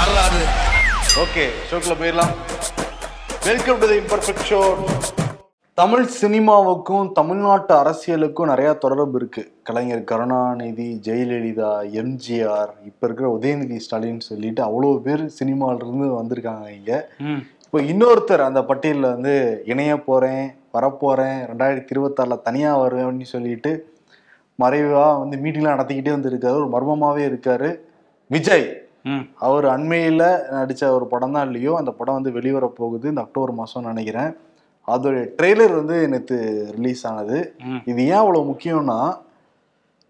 வரலாறு ஓகே ஷோக்குள்ள போயிடலாம். Welcome to the imperfect show Tamil சினிமாவுக்கும் தமிழ்நாட்டு அரசியலுக்கும் நிறைய தொடர்பு இருக்கு. கலைஞர் கருணாநிதி ஜெயலலிதா எம்ஜிஆர் இப்ப இருக்கிற உதயநிதி ஸ்டாலின் சொல்லிட்டு அவ்வளோ பேர் சினிமால இருந்து வந்திருக்காங்க இங்க. இப்போ இன்னொருத்தர் அந்த பட்டியலில் வந்து இணைய போறேன் வரப்போறேன் ரெண்டாயிரத்தி இருபத்தாறுல தனியா வருவேன்னு சொல்லிட்டு மறைவா வந்து மீட்டிங்லாம் நடத்திக்கிட்டே வந்திருக்காரு. ஒரு மர்மமாவே இருக்காரு. விஜய். அவர் அண்மையில் நடித்த ஒரு படம் தான் இல்லையோ அந்த படம் வந்து வெளிவர போகுது இந்த அக்டோபர் மாதம் நினைக்கிறேன். அதோடைய ட்ரெய்லர் வந்து நேற்று ரிலீஸ் ஆனது. இது ஏன் அவ்வளோ முக்கியம்னா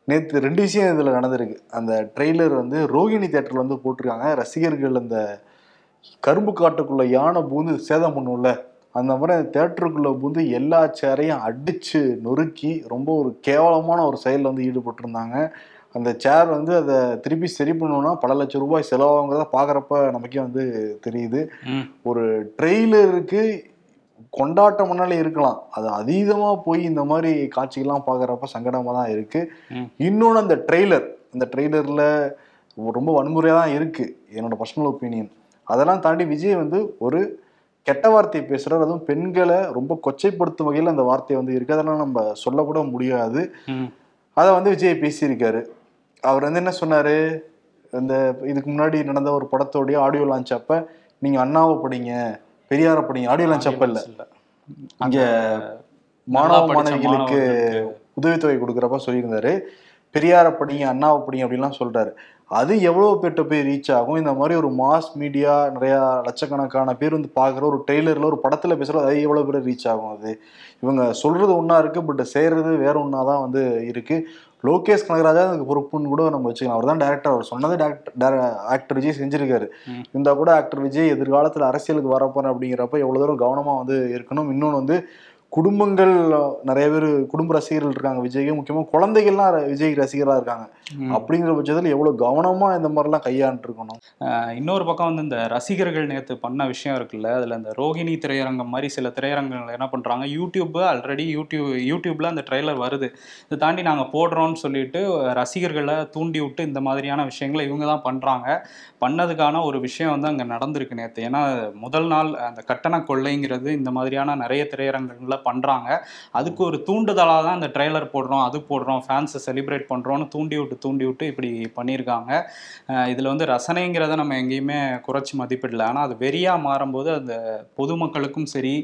நேற்று ரெண்டு விஷயம் இதில் நடந்திருக்கு. அந்த ட்ரெய்லர் வந்து ரோகிணி தேட்டரில் வந்து போட்டிருக்காங்க. ரசிகர்கள் அந்த கரும்பு காட்டுக்குள்ள யானை பூந்து சேதம் பண்ணும்ல அந்த மாதிரி அந்த தேட்டருக்குள்ள பூந்து எல்லா சேரையும் அடிச்சு நொறுக்கி ரொம்ப ஒரு கேவலமான ஒரு செயலில் வந்து ஈடுபட்டிருந்தாங்க. அந்த சேர் வந்து அதை திருப்பி சரி பண்ணணும்னா பல லட்சம் ரூபாய் செலவாகுங்கிறத பார்க்குறப்ப நமக்கே வந்து தெரியுது. ஒரு ட்ரெய்லருக்கு கொண்டாட்டம்னாலே இருக்கலாம். அது அதீதமாக போய் இந்த மாதிரி காட்சிகள்லாம் பார்க்குறப்ப சங்கடமாக தான் இருக்கு. ம். இன்னொன்று அந்த ட்ரெய்லர் அந்த ட்ரெய்லரில் ரொம்ப வன்முறையாக தான் இருக்கு. என்னோட பர்சனல் ஒப்பீனியன் அதெல்லாம் தாண்டி விஜய் வந்து ஒரு கெட்ட வார்த்தை பேசுறாரு. அதுவும் பெண்களை ரொம்ப கொச்சைப்படுத்தும் வகையில் அந்த வார்த்தை வந்து இருக்கு. அதெல்லாம் நம்ம சொல்லக்கூட முடியாது. அதை வந்து விஜய் பேசியிருக்காரு. அவர் வந்து என்ன சொன்னாரு? இந்த இதுக்கு முன்னாடி நடந்த ஒரு படத்தோடைய ஆடியோ லான்ச் அப்ப நீங்க அண்ணாவை படிங்க பெரியார படிங்க. ஆடியோ லான்ச் அப்ப இல்ல. இங்க மாணவ மாணவிகளுக்கு. உதவித்தொகை கொடுக்குறப்ப சொல்லியிருந்தாரு. பெரியார படிங்க அண்ணாவை படிங்க அப்படிலாம் சொல்றாரு. அது எவ்வளவு பேர்ட்ட போய் ரீச் ஆகும்? இந்த மாதிரி ஒரு மாஸ் மீடியா நிறைய லட்சக்கணக்கான பேர் வந்து பார்க்குற ஒரு ட்ரெய்லர்ல ஒரு படத்துல பேசுறது அது எவ்வளவு பேர் ரீச் ஆகும் அது? இவங்க சொல்றது ஒண்ணா இருக்கு பட் செய்யறது வேற ஒண்ணா தான் வந்து இருக்கு. லோகேஷ் கனகராஜா அதுக்கு பொறுப்புன்னு கூட நம்ம வச்சுக்கலாம். அவர் தான் டேரக்டர் அவர் சொன்னதே டேரக்டர் ஆக்டர் விஜய் செஞ்சிருக்காரு. ம். இருந்தா கூட ஆக்டர் விஜய் எதிர்காலத்துல அரசியலுக்கு வரப்போறேன் அப்படிங்கிறப்ப எவ்வளவு தூரம் கவனமா வந்து இருக்கணும். இன்னொன்று வந்து குடும்பங்கள் நிறைய பேர் குடும்ப ரசிகர்கள் இருக்காங்க விஜய்க்கு. முக்கியமா குழந்தைகள்லாம் விஜய் ரசிகரா இருக்காங்க. அப்படிங்கிற பட்சத்துல எவ்வளவு கவனமா இந்த மாதிரிலாம் கையாண்டு இருக்கணும் ஆஹ் இன்னொரு பக்கம் வந்து இந்த ரசிகர்கள் நேற்று பண்ண விஷயம் இருக்குல்ல அதில் இந்த ரோகிணி திரையரங்கம் மாதிரி சில திரையரங்கங்கள் என்ன பண்ணுறாங்க யூடியூப் ஆல்ரெடி யூடியூப் யூடியூப்ல அந்த ட்ரெய்லர் வருது. இதை தாண்டி நாங்கள் போடுறோம்னு சொல்லிட்டு ரசிகர்களை தூண்டி விட்டு இந்த மாதிரியான விஷயங்களை இவங்க தான் பண்ணுறாங்க பண்ணதுக்கான ஒரு விஷயம் வந்து அங்கே நடந்திருக்கு நேற்று ஏன்னா முதல் நாள் அந்த கட்டண கொள்ளைங்கிறது இந்த மாதிரியான நிறைய திரையரங்கங்களில் பண்ணுறாங்க அதுக்கு ஒரு தூண்டுதலாக தான் இந்த ட்ரெய்லர் போடுறோம் அது போடுறோம் ஃபேன்ஸை செலிப்ரேட் பண்ணுறோம்னு தூண்டி விட்டு தூண்டி விட்டு இப்படி பண்ணியிருக்காங்க. இதில் வந்து ரசனைங்கிறத நம்ம எங்கேயுமே குறைச்சி மதிப்பிடல. ஆனால் அது வெறியாக மாறும்போது அந்த பொதுமக்களுக்கும் சரி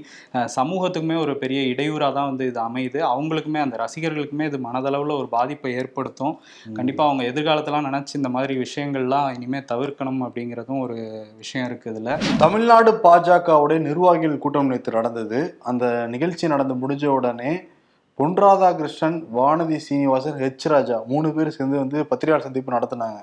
சமூகத்துக்குமே ஒரு பெரிய இடையூறாக தான் வந்து இது அமையுது. அவங்களுக்குமே அந்த ரசிகர்களுக்குமே இது மனதளவில் ஒரு பாதிப்பை ஏற்படுத்தும். கண்டிப்பாக அவங்க எதிர்காலத்தெல்லாம் நினச்சி இந்த மாதிரி விஷயங்கள்லாம் இனிமேல் தவிர்க்கணும் அப்படிங்கிறதும் ஒரு விஷயம் இருக்குது இதில். தமிழ்நாடு பாஜகவுடைய நிர்வாகிகள் கூட்டம் நேற்று நடந்தது. அந்த நிகழ்ச்சி நடந்து முடிஞ்ச உடனே பொன் ராதாகிருஷ்ணன் வானதி சீனிவாசன் ஹெச் ராஜா மூணு பேர் சேர்ந்து வந்து பத்திரிகையாளர் சந்திப்பு நடத்தினாங்க.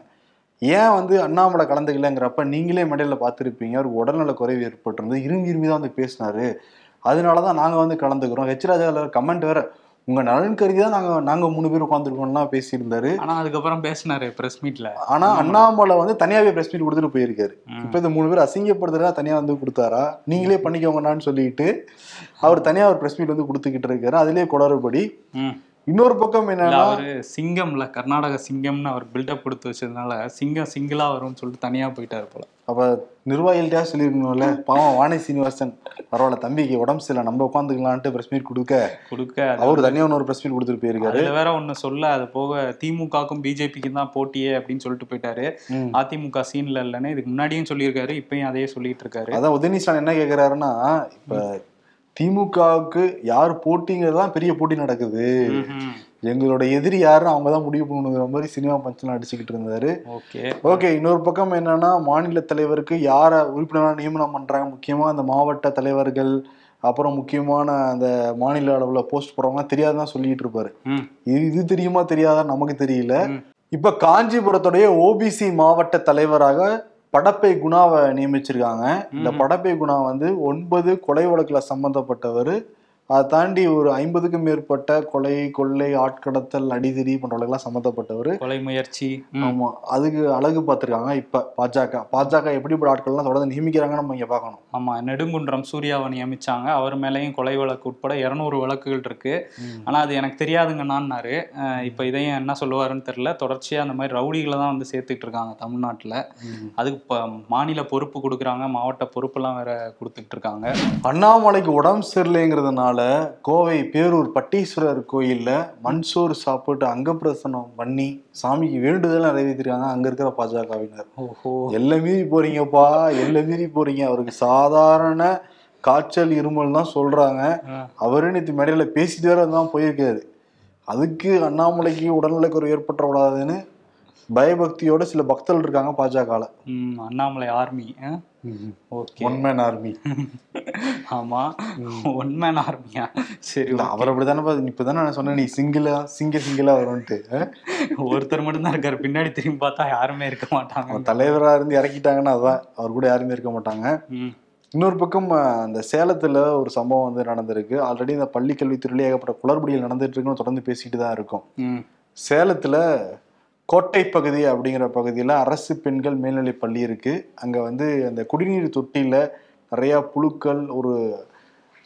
ஏன் வந்து அண்ணாமலை கலந்துக்கலங்கிறப்ப நீங்களே மேடையில் பார்த்துருப்பீங்க. அவருக்கு உடல்நல குறைவு ஏற்பட்டிருந்து இரும்பி இரும்பி தான் வந்து பேசினாரு. அதனால தான் நாங்கள் வந்து கலந்துக்கிறோம். ஹெச் ராஜாவில் கமெண்ட் வேறு உங்க நலன் கருதி தான் நாங்க நாங்க மூணு பேர் உட்காந்துருக்கோம்லாம் பேசியிருந்தாரு. ஆனால் அதுக்கப்புறம் பேசினாரு ப்ரெஸ் மீட்டில் ஆனா அண்ணாமலை வந்து தனியாவே பிரஸ் மீட் கொடுத்துட்டு போயிருக்காரு. இப்ப இந்த மூணு பேர் அசிங்கப்படுத்துறதா தனியா வந்து கொடுத்தாரா? நீங்களே பண்ணிக்கோங்கண்ணான்னு சொல்லிட்டு அவர் தனியா ஒரு பிரஸ் மீட் வந்து கொடுத்துக்கிட்டு இருக்காரு. அதுலயே குளறுபடி இன்னொரு பக்கம் என்னன்னா அவரு சிங்கம்ல கர்நாடக சிங்கம்னு அவர் பில்டப் கொடுத்து வச்சதுனால சிங்கம் சிங்கிளா வரும்னு சொல்லிட்டு தனியா போயிட்டாரு போல. அப்ப நிர்வாகிகள்ட்டா சொல்லியிருக்கணும்ல? பாவம் வாணி சீனிவாசன் பரவாயில்ல தம்பிக்கு உடம்பு சரியில்லை நம்ம உட்காந்துக்கலான்ட்டு பிரஸ் மீட் கொடுக்க. கொடுக்க அவர் தனியா இன்னொரு பிரஸ் மீட் கொடுத்துட்டு போயிருக்காரு வேற ஒண்ணு சொல்ல அது போக திமுகக்கும் பிஜேபிக்கும் தான் போட்டியே அப்படின்னு சொல்லிட்டு போயிட்டாரு. அதிமுக சீன்ல இல்லைன்னு இதுக்கு முன்னாடியும் சொல்லியிருக்காரு இப்பயும் அதையே சொல்லிட்டு இருக்காரு. அதான் உதயநிதி ஸ்டாலின் என்ன கேக்குறாருன்னா இப்ப திமுகவுக்கு யார் போட்டிங்கிறது தான் பெரிய போட்டி நடக்குது. எங்களோட எதிரி யாருன்னு அவங்க தான் முடிவு பண்ணணுங்கிற மாதிரி சினிமா பஞ்சலாம் அடிச்சுக்கிட்டு இருந்தாரு. ஓகே. ஓகே இன்னொரு பக்கம் என்னன்னா மாநில தலைவருக்கு யாரை உறுப்பினராக நியமனம் பண்றாங்க? முக்கியமா அந்த மாவட்ட தலைவர்கள் அப்புறம் முக்கியமான அந்த மாநில அளவுல போஸ்ட் போடுறவங்க தெரியாதுதான் சொல்லிட்டு இருப்பாரு. இது இது தெரியுமா தெரியாதா நமக்கு தெரியல. இப்ப காஞ்சிபுரத்துடைய ஓபிசி மாவட்ட தலைவராக படப்பை குணாவை நியமிச்சிருக்காங்க இந்த. படப்பை குணா வந்து ஒன்பது கொலை வழக்குல சம்பந்தப்பட்டவர் அதை தாண்டி ஒரு ஐம்பதுக்கும் மேற்பட்ட கொலை கொள்ளை ஆட்கடத்தல் அடிதடி போன்றவர்களெல்லாம் சம்மந்தப்பட்டவர். கொலை முயற்சி ஆமா. அதுக்கு அழகு பார்த்திருக்காங்க இப்ப பாஜக. பாஜக எப்படிப்பட்ட ஆட்கள்லாம் தொடர்ந்து நியமிக்கிறாங்கன்னு நம்ம இங்க பார்க்கணும். ஆமா நெடுங்குன்றம் சூர்யாவை நியமிச்சாங்க. அவர் மேலேயும் கொலை வழக்கு உட்பட இருநூறு வழக்குகள் இருக்கு. ஆனா அது எனக்கு தெரியாதுங்கண்ணான்னாரு. இப்ப இதையும் என்ன சொல்லுவாருன்னு தெரியல. தொடர்ச்சியா அந்த மாதிரி ரவுடிகளை தான் வந்து சேர்த்துட்டு இருக்காங்க தமிழ்நாட்டுல. அதுக்கு இப்போ மாநில பொறுப்பு கொடுக்குறாங்க. மாவட்ட பொறுப்பெல்லாம் வேற கொடுத்துட்டு இருக்காங்க. அண்ணாமலைக்கு உடம்பு சரியில்லைங்கிறதுனால கோவை பேரூர் பட்டீஸ்வரர் கோயில்ல மண்சோறு சாப்பிட்டு அங்கப்பிரசனம் பண்ணி சாமிக்கு வேண்டுதல் நிறைவேற்றிருக்காங்க அங்க இருக்கிற பாஜகவினர். ஓஹோ. எல்லை மீறி போறீங்கப்பா எல்லை மீறி போறீங்க. அவருக்கு சாதாரண காய்ச்சல் இருமல் தான் சொல்றாங்க. அவரே நேற்று மேடையில பேசிட்டு வேற தான் போயிருக்காரு. அதுக்கு அண்ணாமலைக்கு உடல்நலக்குறைவு ஏற்பட்டுறக்கூடாதுன்னு பயபக்தியோட சில பக்தர்கள் இருக்காங்க பாஜகல. ம், Annamalai army okay. One man army ஆமா. ஒன் மேன் ஆர்மியா சரி அவர் அப்படிதானே இப்பதானே நான் சொன்னேன் நீ சிங்கிளா சிங்க சிங்கிளா வரும்ட்டு? ஒருத்தர் மட்டும் தான் இருக்காரு. பின்னாடி திரும்பி பார்த்தா யாருமே இருக்க மாட்டாங்க. தலைவரா இருந்து இறக்கிட்டாங்கன்னா அதான் அவர் கூட யாருமே இருக்க மாட்டாங்க. இன்னொரு பக்கம் அந்த சேலத்துல ஒரு சம்பவம் வந்து நடந்திருக்கு. ஆல்ரெடி இந்த பள்ளி கல்வித்துறையில ஏகப்பட்ட குளறுபடிகள் நடந்துட்டு இருக்குன்னு தொடர்ந்து பேசிட்டு தான் இருக்கும். சேலத்துல கோட்டை பகுதி அப்படிங்கிற பகுதியில் அரசு பெண்கள் மேல்நிலை பள்ளி இருக்கு. அங்க வந்து அந்த குடிநீர் தொட்டியில நிறைய புழுக்கள் ஒரு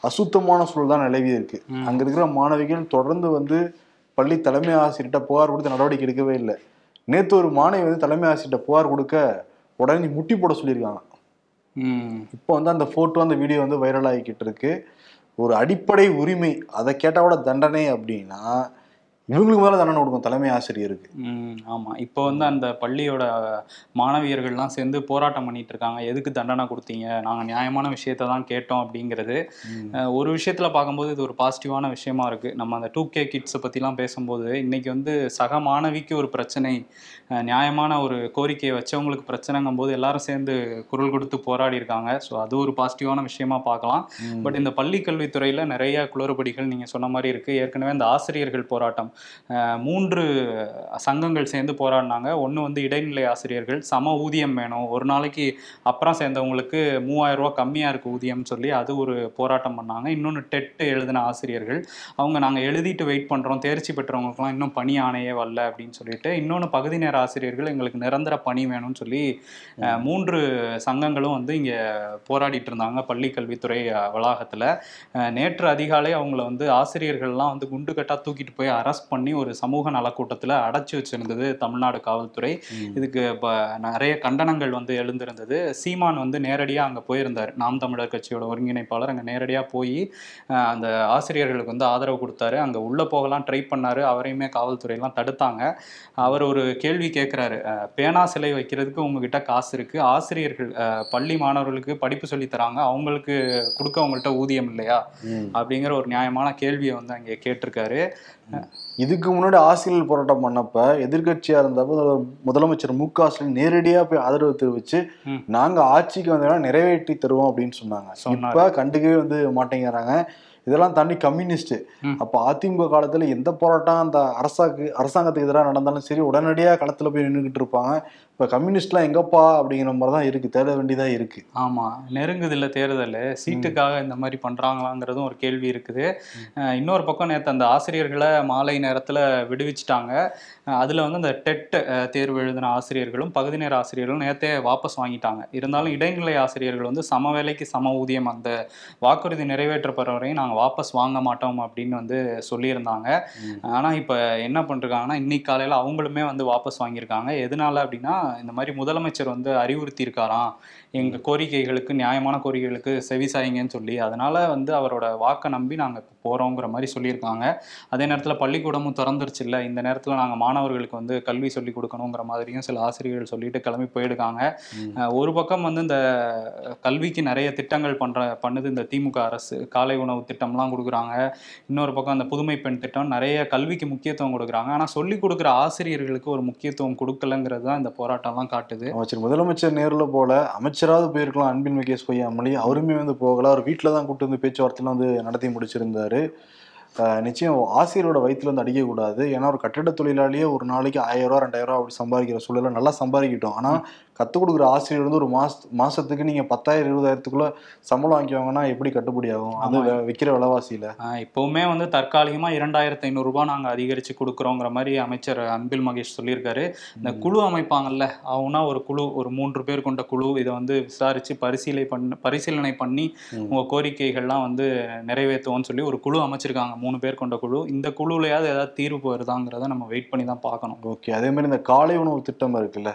அசுத்தமான சூழல் தான் நிலவி இருக்கு. அங்க இருக்கிற மாணவிகள் தொடர்ந்து வந்து பள்ளி தலைமை ஆசிரியர்கிட்ட புகார் கொடுத்து நடவடிக்கை எடுக்கவே இல்லை. நேத்து ஒரு மாணவி வந்து தலைமை ஆசிரியர்கிட்ட புகார் கொடுக்க உடனே முட்டி போட சொல்லியிருக்காங்க. இப்போ வந்து அந்த போட்டோ அந்த வீடியோ வந்து வைரல் ஆகிக்கிட்டு இருக்கு. ஒரு அடிப்படை உரிமை அதை கேட்டா கூட தண்டனை அப்படின்னா இவங்களுக்கு மேல தண்டனை கொடுக்கும். தலைமை ஆசிரியருக்கு. ம், ஆமா. இப்போ வந்து அந்த பள்ளியோட மாணவியர்கள்லாம் சேர்ந்து போராட்டம் பண்ணிட்டு இருக்காங்க. எதுக்கு தண்டனை கொடுத்தீங்க? நாங்க நியாயமான விஷயத்த தான் கேட்டோம் அப்படிங்கிறது. ஒரு விஷயத்துல பார்க்கும்போது இது ஒரு பாசிட்டிவான விஷயமா இருக்கு. நம்ம அந்த டூ கே கிட்ஸை பத்திலாம் பேசும்போது இன்னைக்கு வந்து சக மாணவிக்கு ஒரு பிரச்சனை நியாயமான ஒரு கோரிக்கையை வச்சவங்களுக்கு பிரச்சனைங்கும் போது எல்லாரும் சேர்ந்து குரல் கொடுத்து போராடி இருக்காங்க. ஸோ அது ஒரு பாசிட்டிவான விஷயமா பார்க்கலாம். பட் இந்த பள்ளி கல்வித்துறையில நிறைய குளறுபடிகள் நீங்க சொன்ன மாதிரி இருக்கு. ஏற்கனவே இந்த ஆசிரியர்கள் போராட்டம் மூன்று சங்கங்கள் சேர்ந்து போராடினாங்க. ஒன்று வந்து இடைநிலை ஆசிரியர்கள் சம ஊதியம் வேணும். ஒரு நாளைக்கு அப்புறம் சேர்ந்தவங்களுக்கு மூவாயிரம் ரூபாய் கம்மியாக இருக்கு ஊதியம்னு சொல்லி அது ஒரு போராட்டம் பண்ணாங்க. இன்னொன்று டெட் எழுதின ஆசிரியர்கள். அவங்க நாங்கள் எழுதிட்டு வெயிட் பண்ணுறோம் தேர்ச்சி பெற்றவங்களுக்குலாம் இன்னும் பணி ஆணையே வரல அப்படின்னு சொல்லிட்டு இன்னொன்று பகுதி நேர ஆசிரியர்கள் எங்களுக்கு நிரந்தர பணி வேணும்னு சொல்லி மூன்று சங்கங்களும் வந்து இங்கே போராடிட்டு இருந்தாங்க பள்ளி கல்வித்துறை வளாகத்துல. நேற்று அதிகாலை அவங்கள வந்து ஆசிரியர்கள்லாம் வந்து குண்டு கட்டா தூக்கிட்டு போய் அரெஸ்ட் பண்ணி ஒரு சமூக நலக்கூட்டத்தில் அடைச்சி வச்சிருந்தது தமிழ்நாடு காவல்துறை. இதுக்கு இப்போ நிறைய கண்டனங்கள் வந்து எழுந்திருந்தது. சீமான் வந்து நேரடியாக அங்கே போயிருந்தார். நாம் தமிழர் கட்சியோட ஒருங்கிணைப்பாளர் அங்கே நேரடியாக போய் அந்த ஆசிரியர்களுக்கு வந்து ஆதரவு கொடுத்தாரு. அங்கே உள்ளே போகலாம் ட்ரை பண்ணாரு. அவரையுமே காவல்துறையெல்லாம் தடுத்தாங்க. அவர் ஒரு கேள்வி கேட்குறாரு பேனா சிலை வைக்கிறதுக்கு உங்ககிட்ட காசு இருக்கு. ஆசிரியர்கள் பள்ளி மாணவர்களுக்கு படிப்பு சொல்லி தராங்க. அவங்களுக்கு கொடுக்க அவங்கள்ட்ட ஊதியம் இல்லையா. அப்படிங்கிற ஒரு நியாயமான கேள்வியை வந்து அங்கே கேட்டிருக்காரு. இதுக்கு முன்னாடி ஆசிரியர் போராட்டம் பண்ணப்ப எதிர்க்கட்சியா இருந்தப்ப முதலமைச்சர் மு க ஸ்டாலின் நேரடியா போய் ஆதரவு தெரிவிச்சு. நாங்க ஆட்சிக்கு வந்தோம்னா நிறைவேற்றி தருவோம் அப்படின்னு சொன்னாங்க. இப்ப கண்டுக்கவே வந்து மாட்டேங்கிறாங்க இதெல்லாம் தாண்டி கம்யூனிஸ்ட். அப்ப அதிமுக காலத்துல எந்த போராட்டம் அந்த அரசாக்கு அரசாங்கத்துக்கு எதிராக நடந்தாலும் சரி உடனடியா களத்துல போய் நின்றுகிட்டு இருப்பாங்க இப்ப கம்யூனிஸ்ட்லாம் எங்கப்பா அப்படிங்கிற மாதிரி தான் இருக்கு. தேட வேண்டியதா இருக்கு. ஆமா. நெருங்குது இல்ல தேர்தல். சீட்டுக்காக இந்த மாதிரி பண்றாங்களாங்கிறதும் ஒரு கேள்வி இருக்குது. இன்னொரு பக்கம் நேற்று அந்த ஆசிரியர்களை மாலை நேரத்துல விடுவிச்சிட்டாங்க. அதுல வந்து அந்த டெட் தேர்வு எழுதின ஆசிரியர்களும் பகுதி நேர ஆசிரியர்களும் நேத்தே வாபஸ் வாங்கிட்டாங்க. இருந்தாலும் இடைநிலை ஆசிரியர்கள் வந்து சம வேலைக்கு சம ஊதியம் அந்த வாக்குறுதி நிறைவேற்றப்படுற வரையும் நாங்க வாபஸ் வாங்க மாட்டோம் அப்படின்னு வந்து சொல்லியிருந்தாங்க. ம். ஆனா இப்ப என்ன பண்றாங்கன்னா இன்னைக்கு காலையில அவங்களுமே வந்து வாபஸ் வாங்கியிருக்காங்க. எதனால அப்படின்னா இந்த மாதிரி முதலமைச்சர் வந்து அறிவுறுத்தி இருக்காராம் எங்க கோரிக்கைகளுக்கு நியாயமான கோரிக்கைகளுக்கு செவிசாயுங்கன்னு சொல்லி அதனால வந்து அவரோட வாக்கை நம்பி நாங்க இப்ப போறோங்கிற மாதிரி சொல்லியிருக்காங்க. அதே நேரத்துல பள்ளிக்கூடமும் திறந்துருச்சு இல்ல இந்த நேரத்துல நாங்க மாணவர்களுக்கு வந்து கல்வி சொல்லி கொடுக்கணுங்கிற மாதிரியும் சில ஆசிரியர்கள் சொல்லிட்டு கிளம்பி. அஹ் ஒரு பக்கம் வந்து இந்த கல்விக்கு நிறைய திட்டங்கள் பண்ற பண்ணுது இந்த திமுக அரசு. காலை உணவு திட்டம்லாம் கொடுக்குறாங்க. இன்னொரு பக்கம் அந்த புதுமை பெண் திட்டம் நிறைய கல்விக்கு முக்கியத்துவம் கொடுக்குறாங்க. ஆனா சொல்லி கொடுக்குற ஆசிரியர்களுக்கு ஒரு முக்கியத்துவம் கொடுக்கலங்கிறது தான் இந்த போராட்டம்லாம் காட்டுது. அமைச்சர் முதலமைச்சர் நேர்ல போல அமைச்சராவது போயிருக்கலாம் அன்பின் முகேஷ் பொய்யாமொழி அவருமே வந்து போகல. அவர் வீட்டில் தான் கூட்டு வந்து பேச்சுவார்த்தையில வந்து நடத்தி முடிச்சிருந்தாரு. ஆஹ் நிச்சயம் ஆசிரியரோட வயிற்றுல வந்து அடிக்கக்கூடாது. ஏன்னா ஒரு கட்டிட தொழிலாளியே ஒரு நாளைக்கு ஆயிரம் ரூபா ரெண்டாயிரம் ரூபா அப்படி சம்பாதிக்கிற சூழல நல்லா சம்பாதிக்கிட்டோம். ஆனால் கற்றுக் கொடுக்குற ஆசிரியர் வந்து ஒரு மாச மாசத்துக்கு நீங்க பத்தாயிரம் இருபதாயிரத்துக்குள்ள சம்பளம் வாங்கிவாங்கன்னா எப்படி கட்டுப்படி ஆகும்? அது வே- விக்கிற விலைவாசியில. இப்பவுமே வந்து தற்காலிகமா இரண்டாயிரத்தி ஐநூறு ரூபாய் நாங்க அதிகரிச்சு கொடுக்குறோங்கிற மாதிரி அமைச்சர் அன்பில் மகேஷ் சொல்லியிருக்காரு. இந்த குழு அமைப்பாங்கல்ல அவனா ஒரு குழு ஒரு மூன்று பேர் கொண்ட குழு இதை வந்து விசாரிச்சு பரிசீலை பண்ண பரிசீலனை பண்ணி ம். உங்க கோரிக்கைகள்லாம் வந்து நிறைவேற்றுவோம்னு சொல்லி ஒரு குழு அமைச்சிருக்காங்க மூணு பேர் கொண்ட குழு. இந்த குழுலையாவது ஏதாவது தீர்வு வருதாங்கிறத நம்ம வெயிட் பண்ணி தான் பார்க்கணும். ஓகே அதே மாதிரி இந்த காலை உணவு திட்டம் இருக்குல்ல.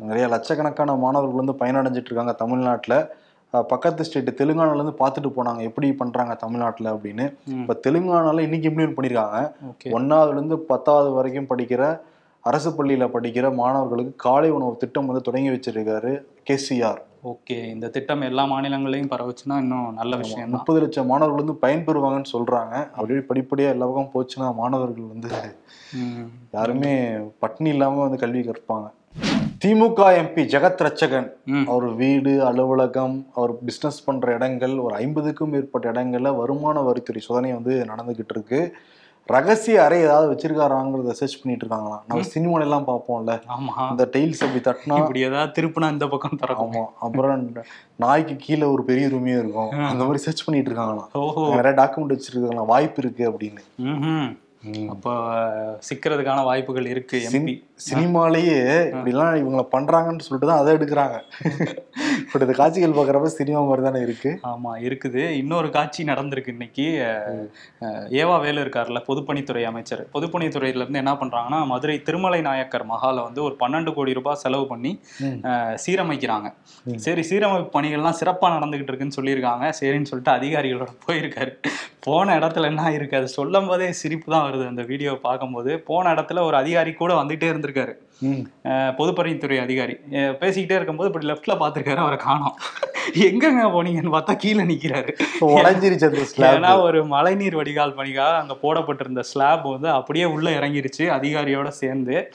நிறைய லட்சக்கணக்கான மாணவர்கள் வந்து பயனடைஞ்சிட்டு இருக்காங்க தமிழ்நாட்டுல. பக்கத்து ஸ்டேட் தெலுங்கானால இருந்து பார்த்துட்டு போனாங்க. எப்படி பண்றாங்க தமிழ்நாட்டுல அப்படின்னு. இப்ப தெலுங்கானால இன்னைக்கு இம்ப்ளிமெண்ட் ஒன்னாவதுல இருந்து பத்தாவது வரைக்கும் படிக்கிற அரசு பள்ளியில படிக்கிற மாணவர்களுக்கு காலை உணவு திட்டம் வந்து தொடங்கி வச்சிருக்காரு கேசிஆர் ஓகே. இந்த திட்டம் எல்லா மாநிலங்களையும் பரவுச்சுன்னா இன்னும் நல்ல விஷயம் முப்பது லட்சம் மாணவர்கள் வந்து பயன்பெறுவாங்கன்னு சொல்றாங்க. அப்படியே படிப்படியா எல்லா பக்கம் போச்சுன்னா மாணவர்கள் வந்து யாருமே பட்னி இல்லாம வந்து கல்வி கற்பாங்க. திமுக எம்பி ஜெகத் ரட்சகன் ம். அவர் வீடு அலுவலகம் அவர் பிஸ்னஸ் பண்ற இடங்கள் ஒரு ஐம்பதுக்கும் மேற்பட்ட இடங்கள்ல வருமான வரித்துறை சோதனை வந்து நடந்துகிட்டு இருக்கு. ரகசிய அறை ஏதாவது வச்சிருக்காராங்கிறத சர்ச் பண்ணிட்டு இருக்காங்களாம் நம்ம சினிமால எல்லாம் பார்ப்போம்ல. ஆமா. அந்த டைல்ஸ் அப்படி தட்டினா இப்படி ஏதாவது திருப்பினா இந்த பக்கம் திறக்கும். ஆமா. அப்புறம் நாய்க்கு கீழே ஒரு பெரிய ரூமே இருக்கும். அந்த மாதிரி சர்ச் பண்ணிட்டு இருக்காங்களாம். நிறைய டாக்குமெண்ட் வச்சிருக்காங்களாம். வாய்ப்பு இருக்கு அப்படின்னு. அப்போ சிக்கிறதுக்கான வாய்ப்புகள் இருக்கு எம்பி சினிமாலேயே இப்படிலாம் இவங்கள பண்றாங்கன்னு சொல்லிட்டு தான் அதை எடுக்கிறாங்க. பட் இந்த காட்சிகள் பார்க்குறப்ப சினிமா மாதிரி தானே இருக்கு. ஆமா இருக்குது. இன்னொரு காட்சி நடந்திருக்கு இன்னைக்கு. ஏவா வேலு இருக்கார்ல பொதுப்பணித்துறை அமைச்சர். பொதுப்பணித்துறையில இருந்து என்ன பண்றாங்கன்னா மதுரை திருமலை நாயக்கர் மகால வந்து ஒரு பன்னெண்டு கோடி ரூபாய் செலவு பண்ணி சீரமைக்கிறாங்க. சரி சீரமைப்பு பணிகள்லாம் சிறப்பா நடந்துகிட்டு இருக்குன்னு சொல்லியிருக்காங்க. சரின்னு சொல்லிட்டு அதிகாரிகளோட போயிருக்காரு. போன இடத்துல என்ன இருக்கு அது சொல்லும் போதே சிரிப்பு தான் வருது அந்த வீடியோ பார்க்கும்போது. போன இடத்துல ஒரு அதிகாரி கூட வந்துட்டே இருந்திருக்காரு. பொதுப்பணித்துறை அதிகாரி. பேசிக்கிட்டே இருக்கும்போது இப்படி லெஃப்ட்ல பார்த்திருக்காரு அவரை காணோம். எங்கங்க போனீங்கன்னு பார்த்தா கீழே நிக்கிறாரு. உடைஞ்சிருச்சு அந்த ஏன்னா ஒரு மழைநீர் வடிகால் பணிக்காக அங்க போடப்பட்டிருந்த ஸ்லாப் வந்து அப்படியே உள்ள இறங்கிருச்சு அதிகாரியோட சேர்ந்து.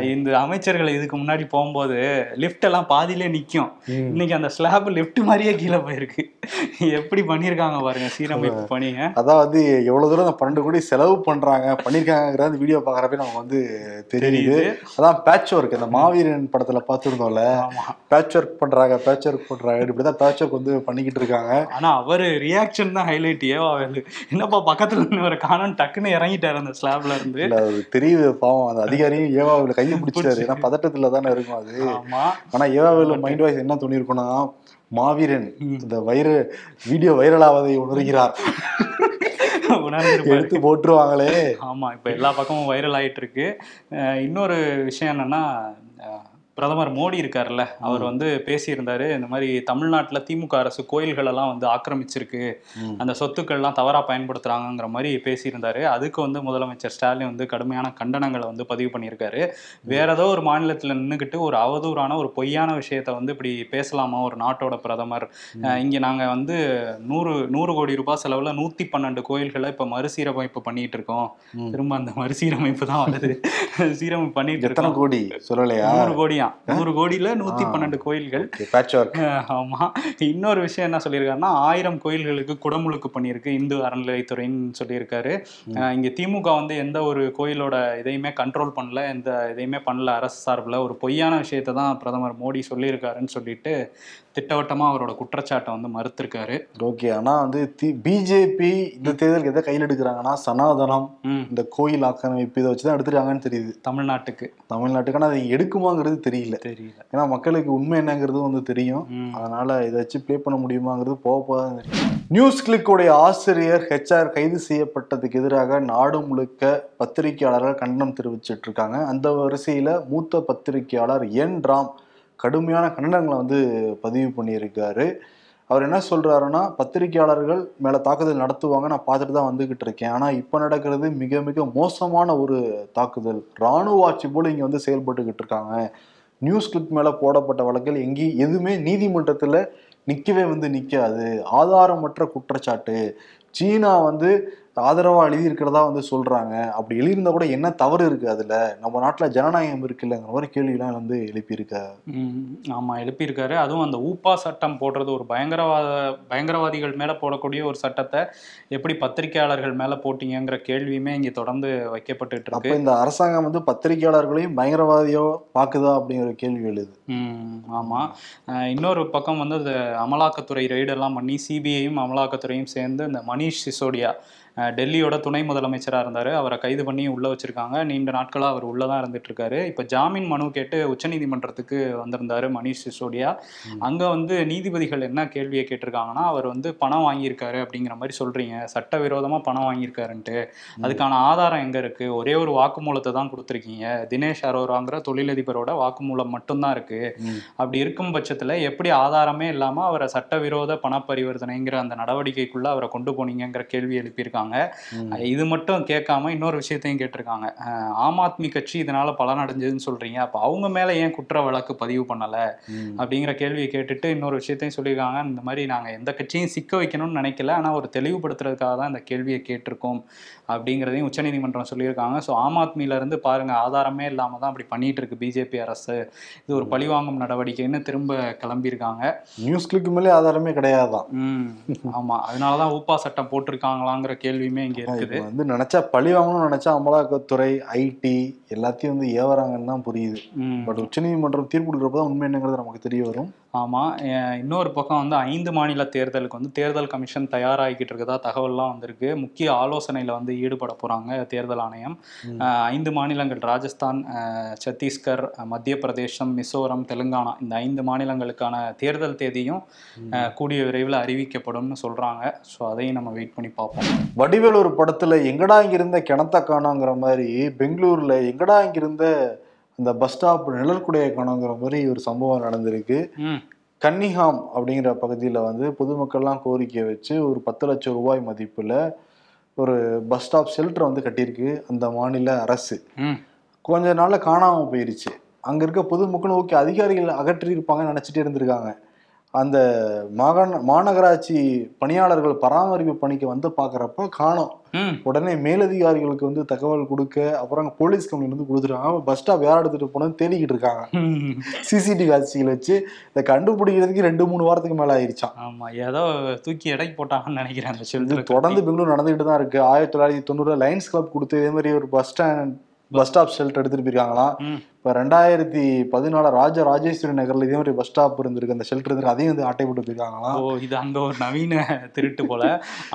இந்த அமைச்சர்கள் இதுக்கு முன்னாடி போகும்போது லிஃப்ட் எல்லாம் பாதியிலே நிக்கும். ம். இன்னைக்கு அந்த ஸ்லாப் லிஃப்ட் மாதிரியே கீழே போயிருக்கு. எப்படி பண்ணிருக்காங்க பாருங்க சீரமைப்பு பணியை? அதான் வந்து எவ்வளவு தூரம் அந்த பன்னெண்டு கோடி செலவு பண்றாங்க பண்ணிருக்காங்கிற அந்த வீடியோ பாக்குறப்ப நமக்கு வந்து தெரியுது. அதான் பேட்ச் ஒர்க் அந்த மாவீரன் படத்துல பார்த்துருந்தோம்ல. பேட்ச் ஒர்க் பண்றாங்க பேட்ச் ஒர்க் பண்றாங்க. இப்படிதான் பேட்ச் ஒர்க் வந்து பண்ணிக்கிட்டு இருக்காங்க. ஆனா அவரு ரியாக்ஷன் தான் ஹைலைட் ஏவா என்னப்பா பக்கத்துல இருந்து ஒரு காணும் டக்குன்னு இறங்கிட்டாரு அந்த ஸ்லாப்ல இருந்து. தெரியுது பாவம். அந்த அதிகாரியும் ஏவாவில் கையை பிடிச்சிட்டாரு ஏன்னா பதட்டத்துல தானே இருக்கும் அது. ஆனா ஏவாவில் மைண்ட் வாய்ஸ் என்ன தோணிருக்கும்னா மாவீரன். இந்த வைர வீடியோ வைரலாவதை உணர்கிறார். எடுத்து போட்டுருவாங்களே. ஆமா இப்ப எல்லா பக்கமும் வைரல் ஆயிட்டு இருக்கு இன்னொரு விஷயம் என்னன்னா பிரதமர் மோடி இருக்காருல்ல அவர் வந்து பேசியிருந்தாரு இந்த மாதிரி தமிழ்நாட்டுல திமுக அரசு கோயில்கள் எல்லாம் வந்து ஆக்கிரமிச்சிருக்கு. அந்த சொத்துக்கள்லாம் தவறா பயன்படுத்துறாங்கங்கிற மாதிரி பேசியிருந்தாரு. அதுக்கு வந்து முதலமைச்சர் ஸ்டாலின் வந்து கடுமையான கண்டனங்களை வந்து பதிவு பண்ணியிருக்காரு. வேற ஏதோ ஒரு மாநிலத்துல நின்றுக்கிட்டு ஒரு அவதூறான ஒரு பொய்யான விஷயத்த வந்து இப்படி பேசலாமா ஒரு நாட்டோட பிரதமர்? இங்க நாங்க வந்து நூறு நூறு கோடி ரூபாய் செலவுல நூத்தி பன்னெண்டு கோயில்களை இப்ப மறுசீரமைப்பு பண்ணிட்டு இருக்கோம். திரும்ப அந்த மறுசீரமைப்பு தான் வருது. சீரமைப்பு பண்ணிட்டு இருக்கோம். கோடி? சொல்லலையா? நூறு கோடியா? நூறு கோடியில நூத்தி பன்னெண்டு கோயில்கள். ஆமா. இன்னொரு விஷயம் என்ன சொல்லியிருக்காருன்னா ஆயிரம் கோயில்களுக்கு குடமுழுக்கு பண்ணியிருக்கு இந்து அறநிலையத்துறைன்னு சொல்லியிருக்காரு. அஹ் இங்க திமுக வந்து எந்த ஒரு கோயிலோட இதையுமே கண்ட்ரோல் பண்ணல எந்த இதையுமே பண்ணல அரசு சார்பில். ஒரு பொய்யான விஷயத்தை தான் பிரதமர் மோடி சொல்லியிருக்காருன்னு சொல்லிட்டு திட்டவட்டமா அவரோட குற்றச்சாட்டை வந்து மறுத்திருக்காரு. ஓகே ஆனா வந்து பிஜேபி இந்த தேர்தலுக்கு எதை கையில் எடுக்கிறாங்கன்னா சனாதனம் இந்த கோயில் ஆக்கிரமிப்பு இதை வச்சுதான் எடுத்துருக்காங்கன்னு தெரியுது. தமிழ்நாட்டுக்கு. தமிழ்நாட்டுக்கான அதை எடுக்குமாங்கிறது தெரியல. தெரியல. ஏன்னா மக்களுக்கு உண்மை என்னங்கிறது வந்து தெரியும். அதனால இதை வச்சு ப்ளே பண்ண முடியுமாங்கிறது போக போக தான் தெரியும் நியூஸ் கிளிக்குடைய ஆசிரியர் ஹெச்ஆர் கைது செய்யப்பட்டதுக்கு எதிராக நாடு முழுக்க பத்திரிகையாளர்கள் கண்டனம் தெரிவிச்சிட்டு இருக்காங்க. அந்த வரிசையில மூத்த பத்திரிகையாளர் என் ராம் கடுமையான கண்டனங்களை வந்து பதிவு பண்ணியிருக்காரு. அவர் என்ன சொல்கிறாருன்னா பத்திரிகையாளர்கள் மேலே தாக்குதல் நடத்துவாங்க நான் பார்த்துட்டு தான் வந்துக்கிட்டு இருக்கேன். ஆனால் இப்போ நடக்கிறது மிக மிக மோசமான ஒரு தாக்குதல். ராணுவ ஆட்சி போல் இங்கே வந்து செயல்பட்டுக்கிட்டு இருக்காங்க. நியூஸ் கிளிப் மேலே போடப்பட்ட வழக்கில் எங்கேயும் எதுவுமே நீதிமன்றத்தில் நிற்கவே வந்து நிற்காது ஆதாரமற்ற குற்றச்சாட்டு. சீனா வந்து ஆதரவா எழுதியிருக்கிறதா வந்து சொல்றாங்க. அப்படி எழுதியிருந்தா கூட என்ன தவறு இருக்கு அதுல? நம்ம நாட்டுல ஜனநாயகம் இருக்குல்லங்கிற மாதிரி கேள்விலாம் வந்து எழுப்பியிருக்க ம், ஆமா எழுப்பியிருக்காரு. அதுவும் அந்த ஊப்பா சட்டம் போடுறது ஒரு பயங்கரவாத பயங்கரவாதிகள் மேல போடக்கூடிய ஒரு சட்டத்தை எப்படி பத்திரிகையாளர்கள் மேல போட்டீங்கங்கிற கேள்வியுமே இங்க தொடர்ந்து வைக்கப்பட்டுட்டு அப்ப இருக்கு இந்த அரசாங்கம் வந்து பத்திரிகையாளர்களையும் பயங்கரவாதியோ பாக்குதா அப்படிங்கிற கேள்வி எழுது. ம், ஆமா. அஹ் இன்னொரு பக்கம் வந்து அமலாக்கத்துறை ரெய்டெல்லாம் பண்ணி சிபிஐயும் அமலாக்கத்துறையும் சேர்ந்து இந்த மணீஷ் சிசோடியா. டெல்லியோட துணை முதலமைச்சராக இருந்தார். அவரை கைது பண்ணி உள்ளே வச்சிருக்காங்க. நீண்ட நாட்களாக அவர் உள்ளே தான் இருந்துட்டு இருக்காரு இப்போ ஜாமீன் மனு கேட்டு உச்சநீதிமன்றத்துக்கு வந்திருந்தாரு மணீஷ் சிசோடியா. அங்கே வந்து நீதிபதிகள் என்ன கேள்வியை கேட்டிருக்காங்கன்னா அவர் வந்து பணம் வாங்கியிருக்காரு அப்படிங்கிற மாதிரி சொல்கிறீங்க சட்டவிரோதமாக பணம் வாங்கியிருக்காருன்ட்டு. அதுக்கான ஆதாரம் எங்கே இருக்குது ஒரே ஒரு வாக்குமூலத்தை தான் கொடுத்துருக்கீங்க. தினேஷ் அரோராங்கிற தொழிலதிபரோட வாக்குமூலம் மட்டும்தான் இருக்குது. அப்படி இருக்கும் பட்சத்தில் எப்படி ஆதாரமே இல்லாமல் அவரை சட்டவிரோத பண பரிவர்த்தனைங்கிற அந்த நடவடிக்கைக்குள்ள அவரை கொண்டு போனீங்கங்கிற கேள்வி எழுப்பியிருக்காங்க. இது மட்டும் கேட்காம இன்னொரு விஷயத்தையும் கேட்டிருக்காங்க. ஆம் ஆத்மி கட்சி இதனால பலனடைஞ்சதுன்னு சொல்றீங்க. அப்போ அவங்க மேல ஏன் குற்ற வழக்கு பதிவு பண்ணல. அப்படிங்கிற கேள்வியை கேட்டுட்டு இன்னொரு விஷயத்தையும் சொல்லியிருக்காங்க. இந்த மாதிரி நாங்கள் எந்த கட்சியும் சிக்க வைக்கணும்னு நினைக்கல. ஆனால் ஒரு தெளிவுபடுத்துறதுக்காக தான் இந்த கேள்வியை கேட்டிருக்கோம் அப்படிங்கிறதையும் உச்சநீதிமன்றம் சொல்லியிருக்காங்க. ஸோ ஆம் ஆத்மியில இருந்து பாருங்க ஆதாரமே இல்லாமல் தான் அப்படி பண்ணிட்டு இருக்கு பிஜேபி அரசு. இது ஒரு பழிவாங்கும் நடவடிக்கைன்னு திரும்ப கிளம்பியிருக்காங்க. நியூஸ் கிளிக்கு மேலே ஆதாரமே கிடையாதுதான். ம். ஆமா. அதனால தான் ஊப்பா சட்டம் போட்டிருக்காங்களாங்கிற கேள்வியுமே இங்க இருக்குது. வந்து நினைச்சா பழி வாங்கணும்னு நினைச்சா அமலாக்கத்துறை ஐடி எல்லாத்தையும் வந்து ஏவறாங்கன்னு தான் புரியுது. பட் உச்சநீதிமன்றம் தீர்ப்பு கொடுக்குறப்ப தான் உண்மை என்னங்கிறது நமக்கு தெரிய வரும். ஆமா அஹ் இன்னொரு பக்கம் வந்து ஐந்து மாநில தேர்தலுக்கு வந்து தேர்தல் கமிஷன் தயாராகிக்கிட்டு இருக்கதா தகவல்லாம் வந்திருக்கு. முக்கிய ஆலோசனையில வந்து ஈடுபட போறாங்க தேர்தல் ஆணையம். ஐந்து மாநிலங்கள் ராஜஸ்தான் சத்தீஸ்கர் மத்திய பிரதேசம் மிசோரம் தெலுங்கானா இந்த ஐந்து மாநிலங்களுக்கான தேர்தல் தேதியும் கூடிய விரைவில் அறிவிக்கப்படும்னு சொல்றாங்க. ஸோ அதையும் நம்ம வெயிட் பண்ணி பார்ப்போம். வடிவேல் ஒரு படத்துல எங்கடா இங்கிருந்த கிணத்த காணோங்கிற மாதிரி பெங்களூர்ல எங்கடா இங்கிருந்த அந்த பஸ் ஸ்டாப் நிழற்குடைய காணோங்கிற மாதிரி ஒரு சம்பவம் நடந்திருக்கு. கன்னிஹாம் அப்படிங்கிற பகுதியில் வந்து பொதுமக்கள்லாம் கோரிக்கை வச்சு ஒரு பத்து லட்சம் ரூபாய் மதிப்பில் ஒரு பஸ் ஸ்டாப் ஷெல்டர் வந்து கட்டியிருக்கு அந்த மாநில அரசு. கொஞ்ச நாள்ல காணாம போயிருச்சு. அங்க இருக்க பொதுமக்கள் ஓகே அதிகாரிகள் அகற்றி இருப்பாங்கன்னு நினைச்சிட்டே இருந்திருக்காங்க. அந்த மாகாண மாநகராட்சி பணியாளர்கள் பராமரிப்பு பணிக்கு வந்து பாக்குறப்ப காணோம். உடனே மேலதிகாரிகளுக்கு வந்து தகவல் கொடுக்க அப்புறம் போலீஸ் கம்பெனி வந்து கொடுத்துருக்காங்க பஸ் ஸ்டாப் யார் எடுத்துட்டு போனது தேடிக்கிட்டு இருக்காங்க. சிசிடிவி காட்சிகள் வச்சு இதை கண்டுபிடிக்கிறதுக்கு ரெண்டு மூணு வாரத்துக்கு மேல ஆயிருச்சான் ஆமா ஏதோ தூக்கி எடைக்கு போட்டாங்கன்னு நினைக்கிறேன் தொடர்ந்து பெங்களூர் நடந்துகிட்டு தான் இருக்கு. ஆயிரத்தி தொள்ளாயிரத்தி தொண்ணூறுல லைன்ஸ் கிளப் கொடுத்து இதே மாதிரி ஒரு bus stand bus stop shelter எடுத்துட்டு போயிருக்காங்களாம். இப்போ ரெண்டாயிரத்தி பதினாலு ராஜ ராஜேஸ்வரி நகர்ல இதே மாதிரி பஸ் ஸ்டாப் இருந்திருக்கு. அந்த ஷெல்டர் இருந்திருக்கு. அதையும் வந்து ஆட்டை போட்டு போயிருக்காங்களாம் ஓ இது அங்க ஒரு நவீன திருட்டு போல.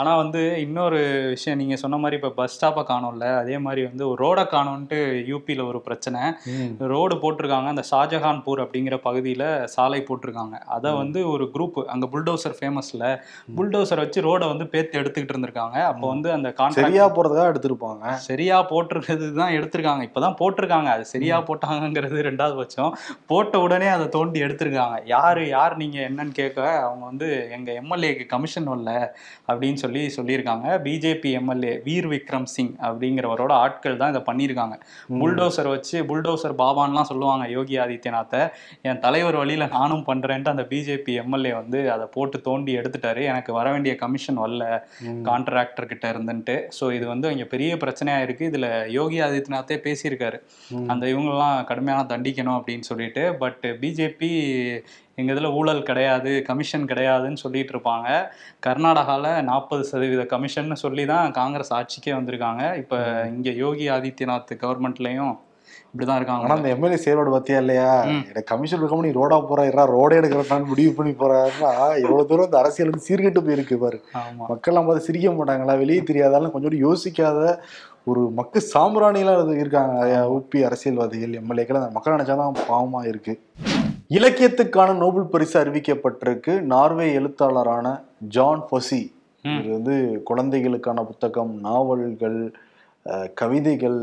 ஆனா வந்து இன்னொரு விஷயம் நீங்க சொன்ன மாதிரி இப்ப பஸ் ஸ்டாப்பை காணோம்ல. அதே மாதிரி வந்து ஒரு ரோடை காணோன்ட்டு யூபியில் ஒரு பிரச்சனை. ரோடு போட்டிருக்காங்க. அந்த ஷாஜஹான்பூர் அப்படிங்கிற பகுதியில் சாலை போட்டிருக்காங்க. அதை வந்து ஒரு குரூப் அங்கே புல்டோசர் ஃபேமஸ்ல புல்டோசர் வச்சு ரோடை வந்து பேத்து எடுத்துக்கிட்டு இருந்திருக்காங்க. அப்போ வந்து அந்த கான்ட்ராக்ட் சரியா போறதுக்காக எடுத்திருப்பாங்க. சரியா போட்டிருக்கிறது தான் எடுத்திருக்காங்க. இப்பதான் போட்டிருக்காங்க. அது சரியா போட்டாங்கங்கிறது ரெண்டாவது பட்சம். போட்ட உடனே அதை தோண்டி எடுத்திருக்காங்க. யாரு யார் நீங்க என்னன்னு கேட்க அவங்க வந்து எங்க எம்எல்ஏக்கு கமிஷன் வரல அப்படின்னு சொல்லி சொல்லியிருக்காங்க. பிஜேபி எம்எல்ஏ வீர் விக்ரம் சிங் அப்படிங்கிறவரோட ஆட்கள் தான் இதை பண்ணியிருக்காங்க. புல்டோசர் வச்சு புல்டோசர் பாபான்லாம் சொல்லுவாங்க யோகி ஆதித்யநாத்தை என் தலைவர் வழியில நானும் பண்றேன்ட்டு அந்த பிஜேபி எம்எல்ஏ வந்து அதை போட்டு தோண்டி எடுத்துட்டாரு. எனக்கு வர வேண்டிய கமிஷன் வரல கான்ட்ராக்டர் கிட்ட இருந்துன்ட்டு. ஸோ இது வந்து இங்க பெரிய பிரச்சனையா இருக்கு. இதுல யோகி ஆதித்யநாத்தே பேசியிருக்காரு. அந்த இவங்கெல்லாம் கடுமையான தண்டிக்கணும் அப்படின்னு சொல்லிட்டு பட் பிஜேபி எங்க இதுல ஊழல் கிடையாது கமிஷன் கிடையாதுன்னு சொல்லிட்டு இருப்பாங்க. கர்நாடகால நாற்பது சதவீத கமிஷன் சொல்லி தான் காங்கிரஸ் ஆட்சிக்கே வந்திருக்காங்க. இப்ப இங்க யோகி ஆதித்யநாத் கவர்மெண்ட்லயும் இப்படிதான் ஆனா இருக்காங்க அந்த எம்எல்ஏ செயல்பாடு பத்தியா இல்லையா. எனக்கு கமிஷன் இருக்காம நீ ரோடா போறா ரோடே எடுக்கிறட்டான்னு முடிவு பண்ணி போறாருன்னா எவ்வளவு தூரம் இந்த அரசியல் வந்து சீர்கெட்டு போயிருக்கு பாரு. மக்கள்லாம் பார்த்து சிரிக்க மாட்டாங்களா? வெளியே தெரியாதாலும் கொஞ்சம் யோசிக்காத ஒரு மக்கு சாம்பிராணிலாம் இருக்காங்க. ஊபி அரசியல்வாதிகள் எம்எல்ஏக்கள் அந்த மக்கள் நினைச்சாதான் பாவமா இருக்கு. இலக்கியத்துக்கான நோபல் பரிசு அறிவிக்கப்பட்டிருக்கு. நார்வே எழுத்தாளரான ஜான் ஃபொசி. இது வந்து குழந்தைகளுக்கான புத்தகம் நாவல்கள் கவிதைகள்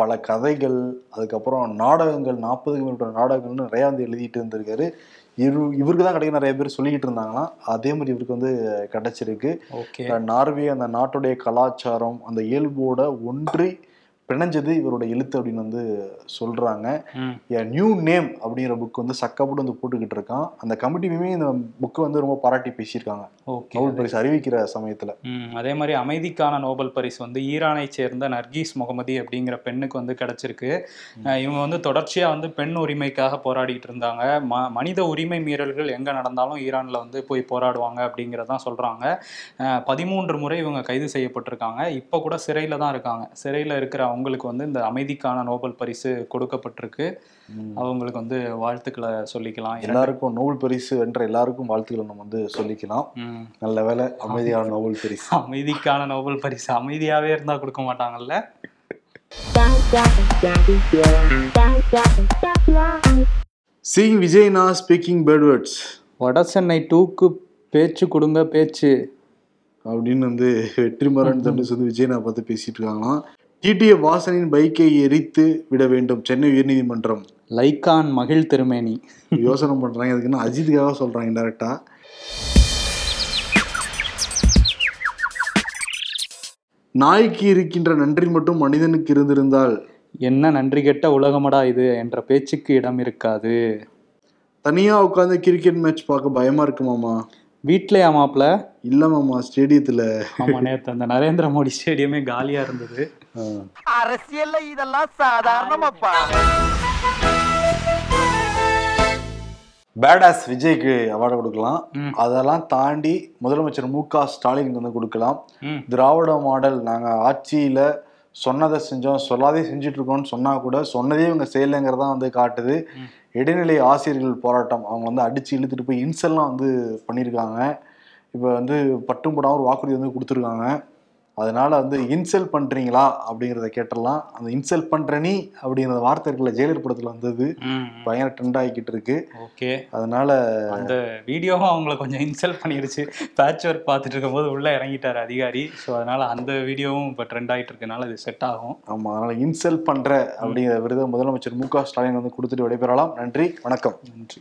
பல கதைகள் அதுக்கப்புறம் நாடகங்கள் நாற்பதுக்கு மேற்பட்ட நாடகங்கள்னு நிறையா வந்து எழுதிட்டு இருந்திருக்காரு. இரு இவருக்கு தான் கிடைக்க நிறைய பேர் சொல்லிக்கிட்டு இருந்தாங்களாம் அதே மாதிரி இவருக்கு வந்து கிடைச்சிருக்கு. ஓகே. நார்வே அந்த நாட்டுடைய கலாச்சாரம் அந்த இயல்போட ஒன்றி பிணைஞ்சது இவரோட எழுத்து அப்படின்னு வந்து சொல்றாங்க. நியூ நேம் அப்படிங்கிற புக் வந்து சக்கப்பட்டு வந்து போட்டுக்கிட்டு இருக்கான். அந்த கமிட்டியுமே இந்த புக்கை வந்து ரொம்ப பாராட்டி பேசியிருக்காங்க. ஓகே. நோபல் பரிசு அறிவிக்கிற சமயத்துல. அதே மாதிரி அமைதிக்கான நோபல் பரிசு வந்து ஈரானை சேர்ந்த நர்கீஸ் முகமதி அப்படிங்கிற பெண்ணுக்கு வந்து கிடைச்சிருக்கு. இவங்க வந்து தொடர்ச்சியாக வந்து பெண் உரிமைக்காக போராடிட்டு இருந்தாங்க. ம மனித உரிமை மீறல்கள் எங்கே நடந்தாலும் ஈரானில் வந்து போய் போராடுவாங்க அப்படிங்கிறதான் சொல்கிறாங்க பதிமூன்று முறை இவங்க கைது செய்யப்பட்டிருக்காங்க. இப்போ கூட சிறையில் தான் இருக்காங்க. சிறையில் இருக்கிற அவங்களுக்கு வந்து இந்த அமைதிக்கான நோபல் பரிசு கொடுக்கப்பட்டிருக்கு. அவங்களுக்கு வந்து வாழ்த்துக்களை சொல்லிக்கலாம். எல்லாருக்கும் நோபல் பரிசு வென்ற எல்லாருக்கும் வாழ்த்துக்களை நம்ம வந்து சொல்லிக்கலாம். நல்ல வேலை அமைதியான நோபல் பரிசு. அமைதிக்கான நோபல் பரிசு. அமைதியாவே இருந்தா கொடுக்க மாட்டாங்கல்ல? சீங் விஜய்னா ஸ்பீக்கிங் பேர்ட் வேர்ட்ஸ் வட சென்னை டூக்கு பேச்சு கொடுங்க பேச்சு. அப்படின்னு வந்து வெற்றிமாறன் தண்டு வந்து விஜயனை பார்த்து பேசிட்டு இருக்காங்களாம். டிடிஏ வாசனின் பைக்கை எரித்து விட வேண்டும். சென்னை உயர்நீதிமன்றம். லைக்கான் மகிழ் திருமேனி. யோசனை பண்றாங்க. அதுக்குன்னு அஜித்துக்காக சொல்றாங்க டேரக்டா நாய்க்கு இருக்கின்ற நன்றி மட்டும் மனிதனுக்கு இருந்திருந்தால்? என்ன நன்றி கெட்ட உலகமடா இது என்ற பேச்சுக்கு இடம் இருக்காது. தனியா உட்காந்து கிரிக்கெட் மேட்ச் பார்க்க பயமா இருக்குமாமா வீட்லயா மாப்ள? இல்ல மாமா ஸ்டேடியத்துல நேத்து அந்த நரேந்திர மோடி ஸ்டேடியமே காலியா இருந்தது. அரசியல்ல இதெல்லாம் சாதாரணமாப்பா. பேடாஸ் விஜய்க்கு அவார்டு கொடுக்கலாம். அதெல்லாம் தாண்டி முதலமைச்சர் மு க ஸ்டாலினுக்கு வந்து கொடுக்கலாம். திராவிட மாடல் நாங்க ஆட்சியில சொன்னதை செஞ்சோம் சொல்லாதே செஞ்சுட்டு இருக்கோம்னு சொன்னா கூட சொன்னதே இவங்க செய்யலைங்கிறதா வந்து காட்டுது. இடைநிலை ஆசிரியர்கள் போராட்டம் அவங்க வந்து அடிச்சு இழுத்துட்டு போய் இன்சல்லாம் வந்து பண்ணியிருக்காங்க. இப்போ வந்து பட்டும் போடாம ஒரு வாக்குறுதி வந்து கொடுத்துருக்காங்க. அதனால வந்து இன்சல் பண்றீங்களா? அப்படிங்கிறத கேட்டுடலாம் அந்த இன்சல் பண்ற நீ அப்படிங்கிற வார்த்தை இருக்குல்ல ஜெயலலிதா படத்துல வந்தது பயங்கர ட்ரெண்ட் ஆகிக்கிட்டு இருக்கு. ஓகே. அதனால அந்த வீடியோவும் அவங்கள கொஞ்சம் இன்சல்ட் பண்ணிருச்சு. பேட்ச் ஒர்க் பார்த்துட்டு இருக்கும்போது உள்ள இறங்கிட்டார் அதிகாரி. ஸோ அதனால அந்த வீடியோவும் இப்போ ட்ரெண்ட் ஆயிட்டு இருக்கனால இது செட் ஆகும். ஆமா அதனால இன்சல் பண்ற அப்படிங்கிற விருதை முதலமைச்சர் மு க ஸ்டாலின் வந்து கொடுத்துட்டு விடைபெறலாம். நன்றி வணக்கம். நன்றி.